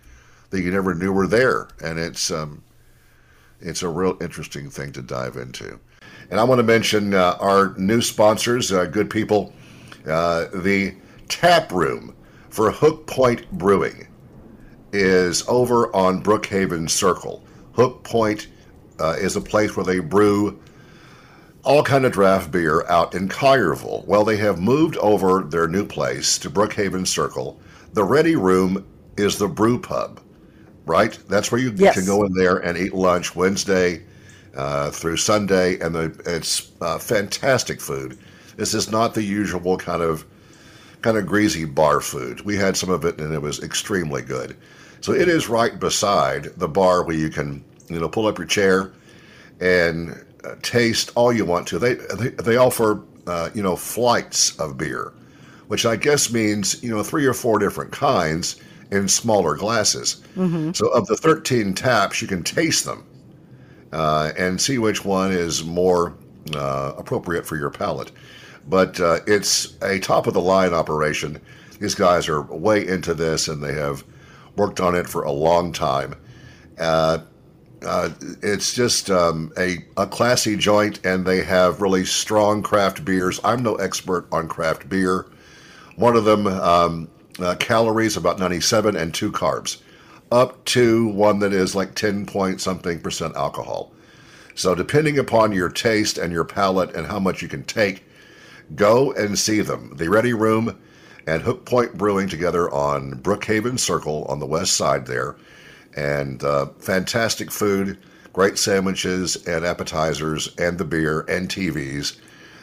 that you never knew were there and it's um it's a real interesting thing to dive into and i want to mention uh, our new sponsors uh, good people uh, the tap room for hook point brewing is over on brookhaven circle hook point is a place where they brew all kind of draft beer out in Collierville. Well, they have moved over their new place to Brookhaven Circle. The Ready Room is the brew pub, right? That's where you Yes. can go in there and eat lunch Wednesday uh, through Sunday, and the, it's uh, fantastic food. This is not the usual kind of kind of greasy bar food. We had some of it, and it was extremely good. So it is right beside the bar where you can, you know, pull up your chair and uh, taste all you want to. They they, they offer uh, you know flights of beer, which I guess means you know three or four different kinds in smaller glasses. So of the thirteen taps, you can taste them uh, and see which one is more uh, appropriate for your palate. But uh, it's a top of the line operation. These guys are way into this, and they have worked on it for a long time. Uh, uh, it's just um, a, a classy joint, and they have really strong craft beers. I'm no expert on craft beer. One of them, um, uh, calories about 97 and two carbs, up to one that is like 10 point something percent alcohol. So, depending upon your taste and your palate and how much you can take, go and see them. The Ready Room and Hook Point Brewing together on Brookhaven Circle on the west side there and uh, fantastic food, great sandwiches and appetizers, and the beer and TVs,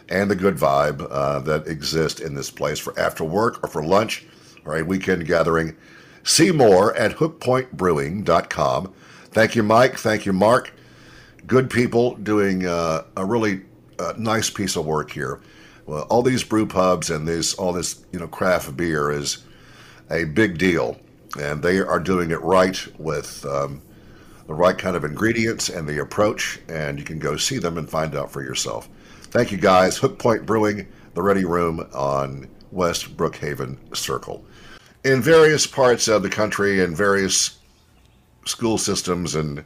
and the good vibe uh, that exists in this place for after work or for lunch or a weekend gathering. See more at hookpointbrewing.com. Thank you, Mike. Thank you, Mark. Good people doing uh, a really uh, nice piece of work here. Well, all these brew pubs and this all this you know craft beer is a big deal, and they are doing it right with um, the right kind of ingredients and the approach. And you can go see them and find out for yourself. Thank you, guys. Hook Point Brewing, the Ready Room on West Brookhaven Circle. In various parts of the country and various school systems and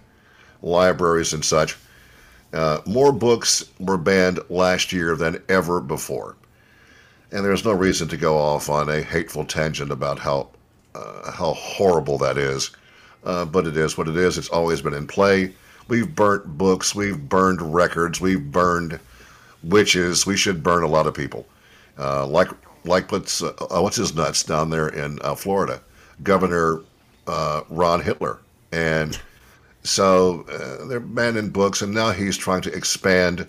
libraries and such, uh, more books were banned last year than ever before. And there's no reason to go off on a hateful tangent about how uh, how horrible that is. Uh, but it is what it is. It's always been in play. We've burnt books. We've burned records. We've burned witches. We should burn a lot of people. Uh, like like what's uh, what's his nuts down there in uh, Florida, Governor uh, Ron Hitler, and so uh, they're banning books, and now he's trying to expand.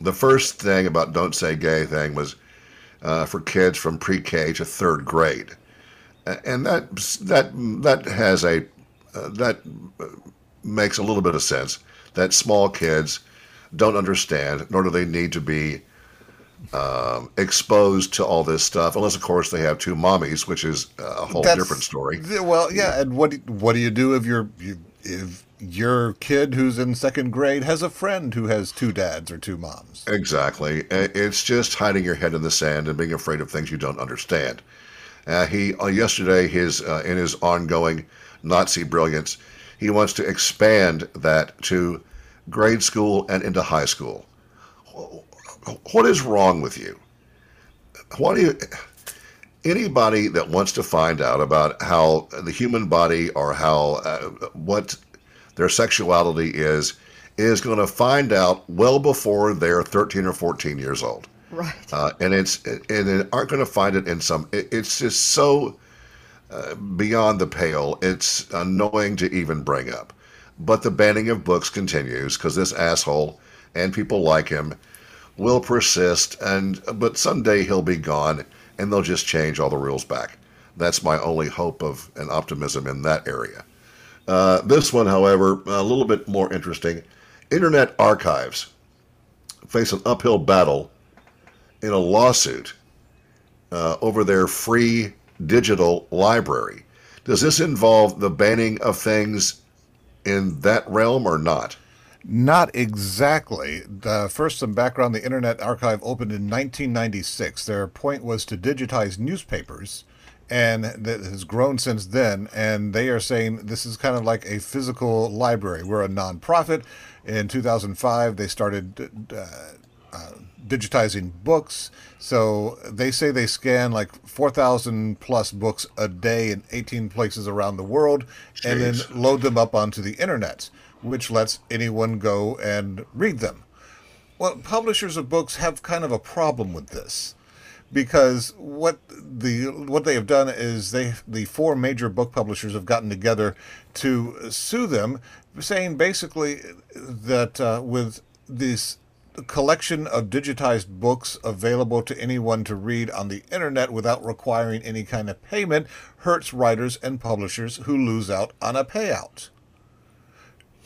The first thing about "Don't Say Gay" thing was uh, for kids from pre-K to third grade, and that that that has a uh, that uh, makes a little bit of sense. That small kids don't understand, nor do they need to be um, exposed to all this stuff, unless, of course, they have two mommies, which is a whole That's- different story. Well, yeah, and what do- what do you do if your if your kid who's in second grade has a friend who has two dads or two moms? Exactly. It's just hiding your head in the sand and being afraid of things you don't understand. Uh, he uh, yesterday his uh, in his ongoing Nazi brilliance, he wants to expand that to grade school and into high school. What is wrong with you? What do you? Anybody that wants to find out about how the human body or how uh, what their sexuality is is going to find out well before they're 13 or 14 years old Right. uh, and it's and they aren't going to find it in some. It, it's just so uh, beyond the pale. It's annoying to even bring up. but the banning of books continues because this asshole and people like him will persist. And but someday he'll be gone, and they'll just change all the rules back. That's my only hope of and optimism in that area. Uh, this one, however, a little bit more interesting. Internet archives face an uphill battle in a lawsuit uh, over their free digital library. Does this involve the banning of things in that realm or not? Not exactly. The first, some background. The Internet Archive opened in 1996. Their point was to digitize newspapers, and that has grown since then. And they are saying this is kind of like a physical library. We're a nonprofit. In 2005, they started uh, uh, digitizing books. So they say they scan like 4,000 plus books a day in 18 places around the world and then load them up onto the internet, which lets anyone go and read them. Well, publishers of books have kind of a problem with this because what the what they have done is they the four major book publishers have gotten together to sue them, saying basically that uh, with this collection of digitized books available to anyone to read on the internet without requiring any kind of payment hurts writers and publishers who lose out on a payout.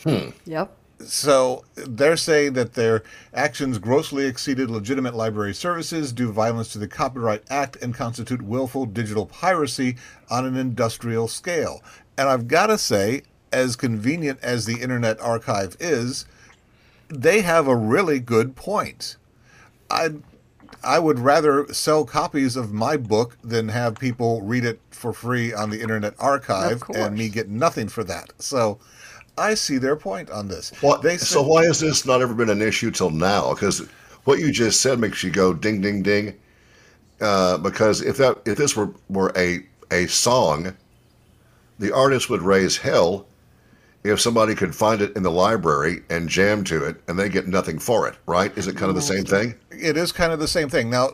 Hmm. Yep. So they're saying that their actions grossly exceeded legitimate library services, do violence to the Copyright Act, and constitute willful digital piracy on an industrial scale. And I've got to say, as convenient as the Internet Archive is, they have a really good point. I I would rather sell copies of my book than have people read it for free on the Internet Archive and me get nothing for that. So I see their point on this. What, They so why has this not ever been an issue till now? Because what you just said makes you go ding ding ding. Uh, because if that if this were were a a song, the artist would raise hell if somebody could find it in the library and jam to it and they get nothing for it, right? Is it kind of the same thing? it is kind of the same thing. Now,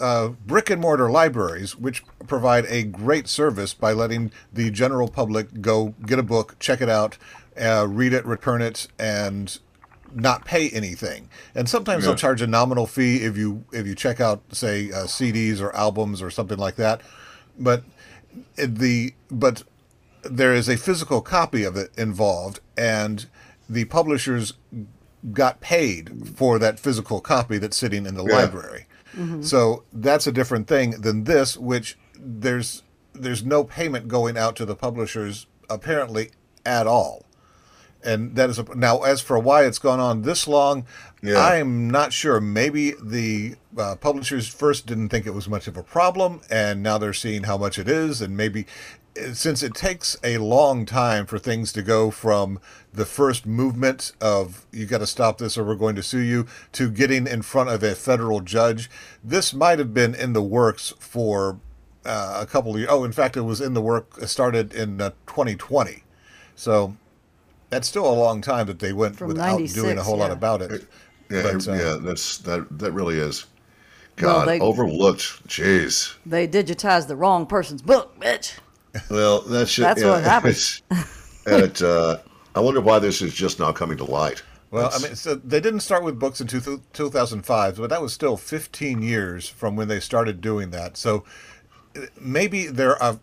uh, brick and mortar libraries, which provide a great service by letting the general public go get a book, check it out, uh, read it, return it, and not pay anything. And sometimes they'll charge a nominal fee if you if you check out, say, uh, CDs or albums or something like that. But the but there is a physical copy of it involved, and the publishers got paid for that physical copy that's sitting in the Yeah. library. So that's a different thing than this, which there's there's no payment going out to the publishers apparently at all. And that is a, now as for why it's gone on this long, Yeah. I'm not sure. Maybe the uh, publishers first didn't think it was much of a problem, and now they're seeing how much it is, and maybe since it takes a long time for things to go from the first movement of you got to stop this or we're going to sue you to getting in front of a federal judge, this might have been in the works for uh, a couple of years. Oh, in fact, it was in the work. It started in uh, 2020, so that's still a long time that they went From without doing a 96, whole lot about it. Yeah, But, uh, yeah, that's that that really is. Well, God, they- overlooked. Jeez. They digitized the wrong person's book, bitch. Well, that's just, That's yeah, what happens. it's- it, uh, I wonder why this is just now coming to light. Well, I mean, so they didn't start with books in two, 2005, but that was still 15 years from when they started doing that. So maybe their uh,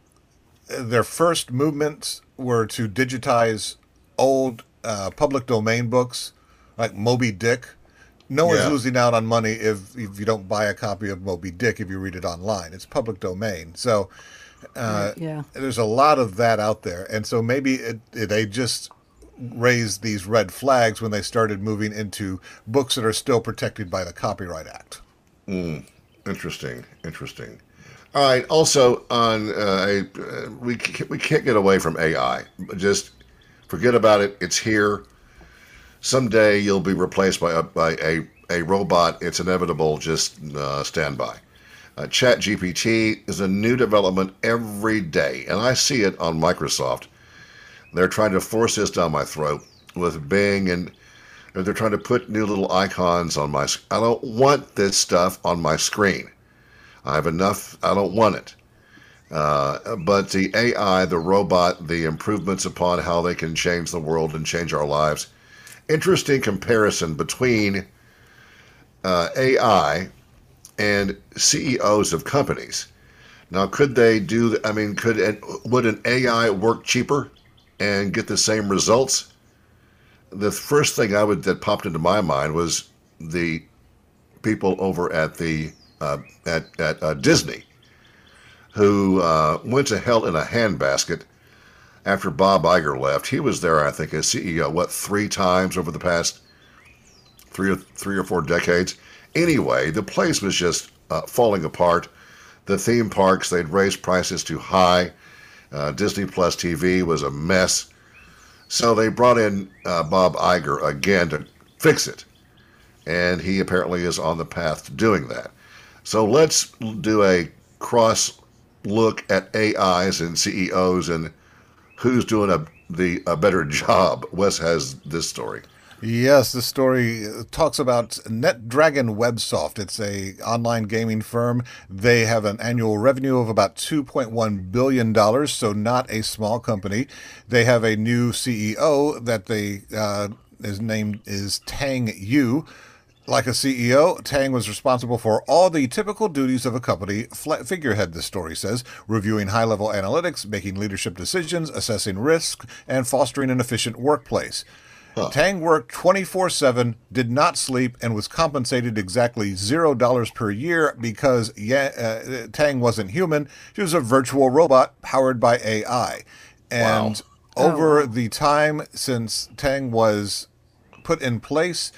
their first movements were to digitize old uh, public domain books like Moby Dick. No one's Yeah. losing out on money if, if you don't buy a copy of Moby Dick if you read it online. It's public domain. So uh, Yeah. there's a lot of that out there. And so maybe it, it, they just raised these red flags when they started moving into books that are still protected by the Copyright Act. Interesting, interesting. All right. Also, on uh, a, uh, we ca- we can't get away from AI. Just forget about it. It's here. Someday you'll be replaced by a by a, a robot. It's inevitable. Just uh, stand by. Uh, Chat GPT is a new development every day, and I see it on Microsoft. They're trying to force this down my throat with Bing, and they're trying to put new little icons on my. I don't want this stuff on my screen. I have enough. I don't want it. Uh, but the AI, the robot, the improvements upon how they can change the world and change our lives. Interesting comparison between uh, AI and CEOs of companies. Now, could they do? I mean, could would an AI work cheaper and get the same results? The first thing I would that popped into my mind was the people over at the uh, at at uh, Disney who uh, went to hell in a handbasket after Bob Iger left. He was there, I think, as CEO, what three times over the past three or three or four decades. Anyway, the place was just uh, falling apart. The theme parks they'd raised prices too high. Uh, Disney Plus TV was a mess. So they brought in uh, Bob Iger again to fix it. And he apparently is on the path to doing that. So let's do a cross look at AIs and CEOs and who's doing a the a better job. Wes has this story. Yes, the story talks about NetDragon Websoft. It's a online gaming firm. They have an annual revenue of about 2.1 billion dollars, so not a small company. They have a new CEO that they uh, his name is Tang Yu. Like a CEO, Tang was responsible for all the typical duties of a company figurehead, the story says, reviewing high level analytics, making leadership decisions, assessing risk, and fostering an efficient workplace. Huh. Tang worked 24 7, did not sleep, and was compensated exactly $0 per year because yeah, uh, Tang wasn't human. She was a virtual robot powered by AI. And wow. over oh. the time since Tang was put in place,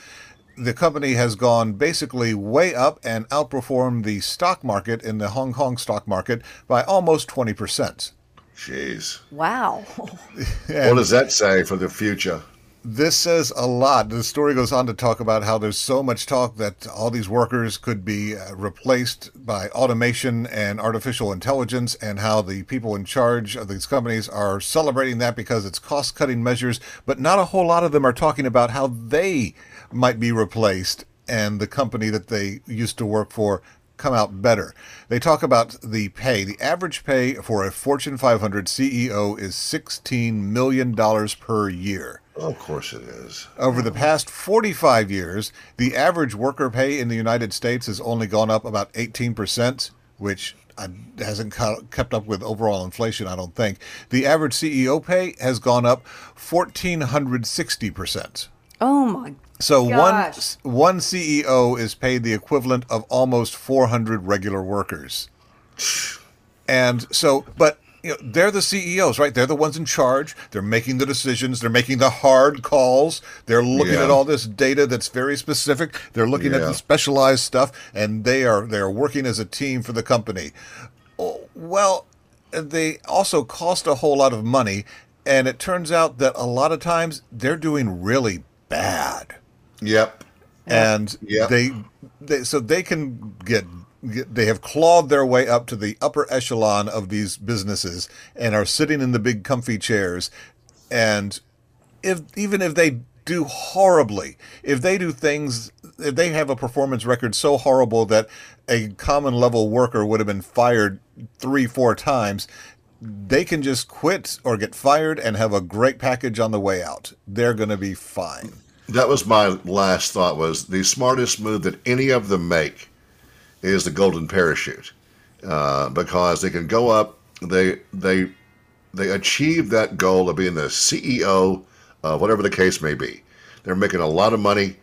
the company has gone basically way up and outperformed the stock market in the Hong Kong stock market by almost 20%. Jeez. Wow. what does that say for the future? This says a lot. The story goes on to talk about how there's so much talk that all these workers could be uh, replaced by automation and artificial intelligence, and how the people in charge of these companies are celebrating that because it's cost cutting measures, but not a whole lot of them are talking about how they might be replaced and the company that they used to work for come out better. They talk about the pay. The average pay for a Fortune 500 CEO is $16 million per year. Of course it is. Over the past 45 years, the average worker pay in the United States has only gone up about 18%, which uh, hasn't kept up with overall inflation, I don't think. The average CEO pay has gone up 1,460%. Oh my so Gosh. one one CEO is paid the equivalent of almost 400 regular workers. And so, but you know, they're the CEOs, right? They're the ones in charge. They're making the decisions. They're making the hard calls. They're looking yeah. at all this data that's very specific. They're looking yeah. at the specialized stuff, and they are they are working as a team for the company. Oh, well, they also cost a whole lot of money, and it turns out that a lot of times they're doing really bad. Yep. And yep. They, they so they can get, get they have clawed their way up to the upper echelon of these businesses and are sitting in the big comfy chairs and if even if they do horribly, if they do things if they have a performance record so horrible that a common level worker would have been fired 3 4 times, they can just quit or get fired and have a great package on the way out. They're going to be fine that was my last thought was the smartest move that any of them make is the golden parachute. Uh, because they can go up they they they achieve that goal of being the ceo uh, whatever the case may be. They're making a lot of money.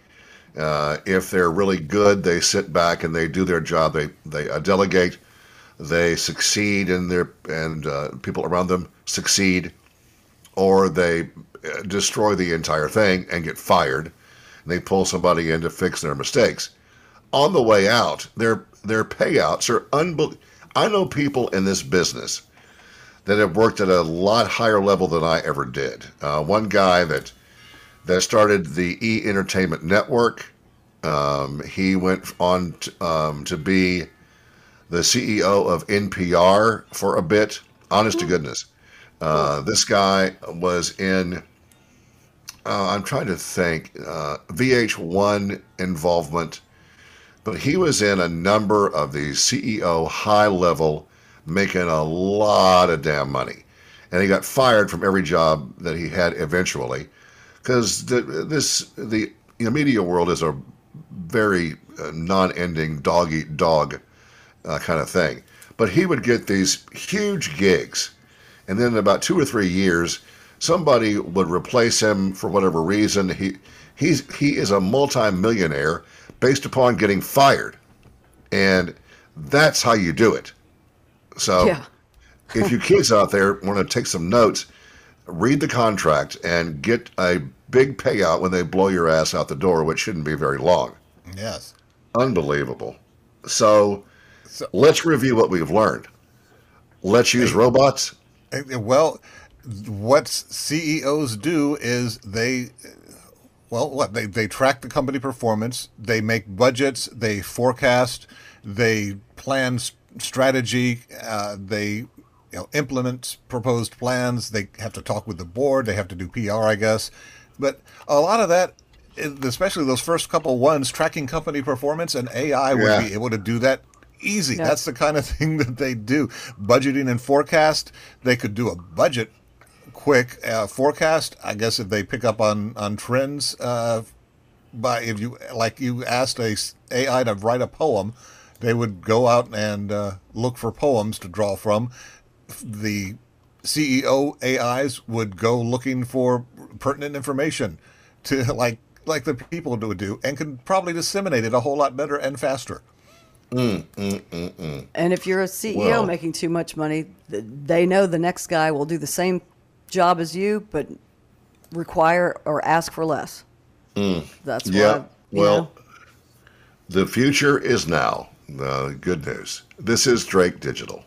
Uh, if they're really good they sit back and they do their job. They they uh, delegate. They succeed and their and uh, people around them succeed or they destroy the entire thing and get fired. And they pull somebody in to fix their mistakes. On the way out, their their payouts are unbelievable. I know people in this business that have worked at a lot higher level than I ever did. Uh, one guy that that started the E Entertainment Network. Um, he went on to, um, to be the CEO of NPR for a bit. Honest to goodness, uh, this guy was in uh, I'm trying to think, uh, VH1 involvement, but he was in a number of these CEO high level making a lot of damn money. And he got fired from every job that he had eventually because this the you know, media world is a very uh, non-ending dog eat dog uh, kind of thing. But he would get these huge gigs, and then in about two or three years, somebody would replace him for whatever reason. He he's he is a multimillionaire based upon getting fired, and that's how you do it. So, yeah. if you kids out there want to take some notes, read the contract and get a big payout when they blow your ass out the door, which shouldn't be very long. Yes. Unbelievable. So, so let's review what we've learned. Let's use robots. Well, what CEOs do is they well, what they they track the company performance, they make budgets, they forecast, they plan strategy, uh, they you know implement proposed plans. They have to talk with the board. They have to do PR, I guess. But a lot of that, especially those first couple ones, tracking company performance, and AI would be able to do that easy. Yeah. That's the kind of thing that they do. Budgeting and forecast, they could do a budget quick uh, forecast. I guess if they pick up on on trends, uh, by if you like you asked a AI to write a poem, they would go out and uh, look for poems to draw from. The CEO AIs would go looking for pertinent information to like like the people would do and could probably disseminate it a whole lot better and faster. Mm, mm, mm, mm. and if you're a CEO well, making too much money, they know the next guy will do the same job as you, but require or ask for less. Mm. That's yeah. Why, well, know. the future is now. Uh, good news. This is Drake Digital.